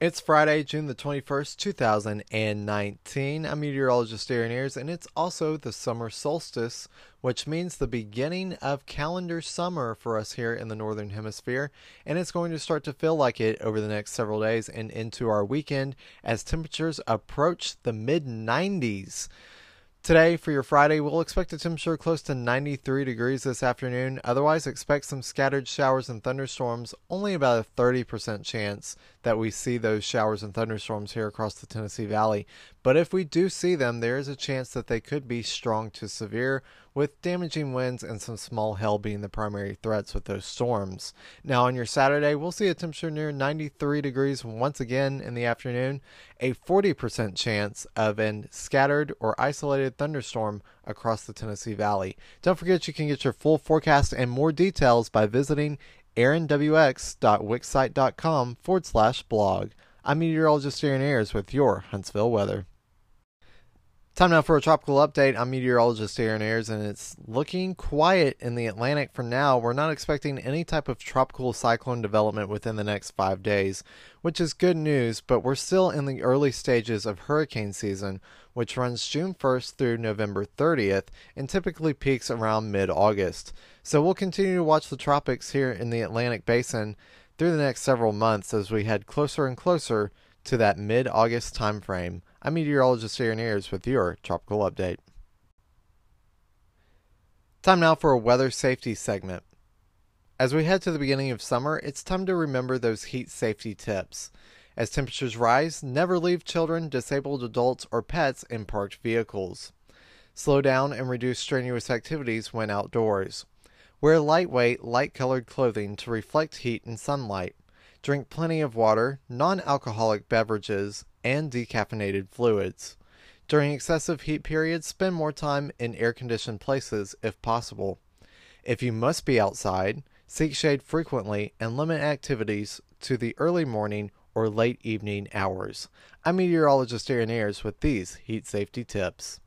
It's Friday, June the 21st, 2019. I'm meteorologist Aaron Ayers, and it's also the summer solstice, which means the beginning of calendar summer for us here in the Northern Hemisphere. And it's going to start to feel like it over the next several days and into our weekend as temperatures approach the mid 90s. Today, for your Friday, we'll expect a temperature close to 93 degrees this afternoon. Otherwise, expect some scattered showers and thunderstorms. Only about a 30% chance that we see those showers and thunderstorms here across the Tennessee Valley. But if we do see them, there is a chance that they could be strong to severe, with damaging winds and some small hail being the primary threats with those storms. Now, on your Saturday, we'll see a temperature near 93 degrees once again in the afternoon, a 40% chance of a scattered or isolated thunderstorm across the Tennessee Valley. Don't forget you can get your full forecast and more details by visiting aaronwx.wixsite.com forward slash blog. I'm meteorologist Aaron Ayers with your Huntsville weather. Time now for a tropical update. I'm meteorologist Aaron Ayers, and it's looking quiet in the Atlantic for now. We're not expecting any type of tropical cyclone development within the next five days, which is good news, but we're still in the early stages of hurricane season, which runs June 1st through November 30th and typically peaks around mid August. So we'll continue to watch the tropics here in the Atlantic basin through the next several months as we head closer and closer to that mid August timeframe. I'm meteorologist Aaron Ayers with your tropical update. Time now for a weather safety segment. As we head to the beginning of summer, it's time to remember those heat safety tips. As temperatures rise, never leave children, disabled adults, or pets in parked vehicles. Slow down and reduce strenuous activities when outdoors. Wear lightweight, light colored clothing to reflect heat and sunlight. Drink plenty of water, non alcoholic beverages, and decaffeinated fluids. During excessive heat periods, spend more time in air conditioned places if possible. If you must be outside, seek shade frequently and limit activities to the early morning or late evening hours. I'm meteorologist Aaron Ayers with these heat safety tips.